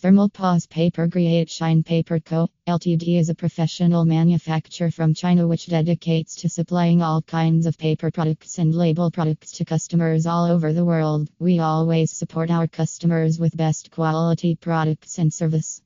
Thermal POS Paper Greatshine Paper Co. Ltd is a professional manufacturer from China which dedicates to supplying all kinds of paper products and label products to customers all over the world. We always support our customers with best quality products and service.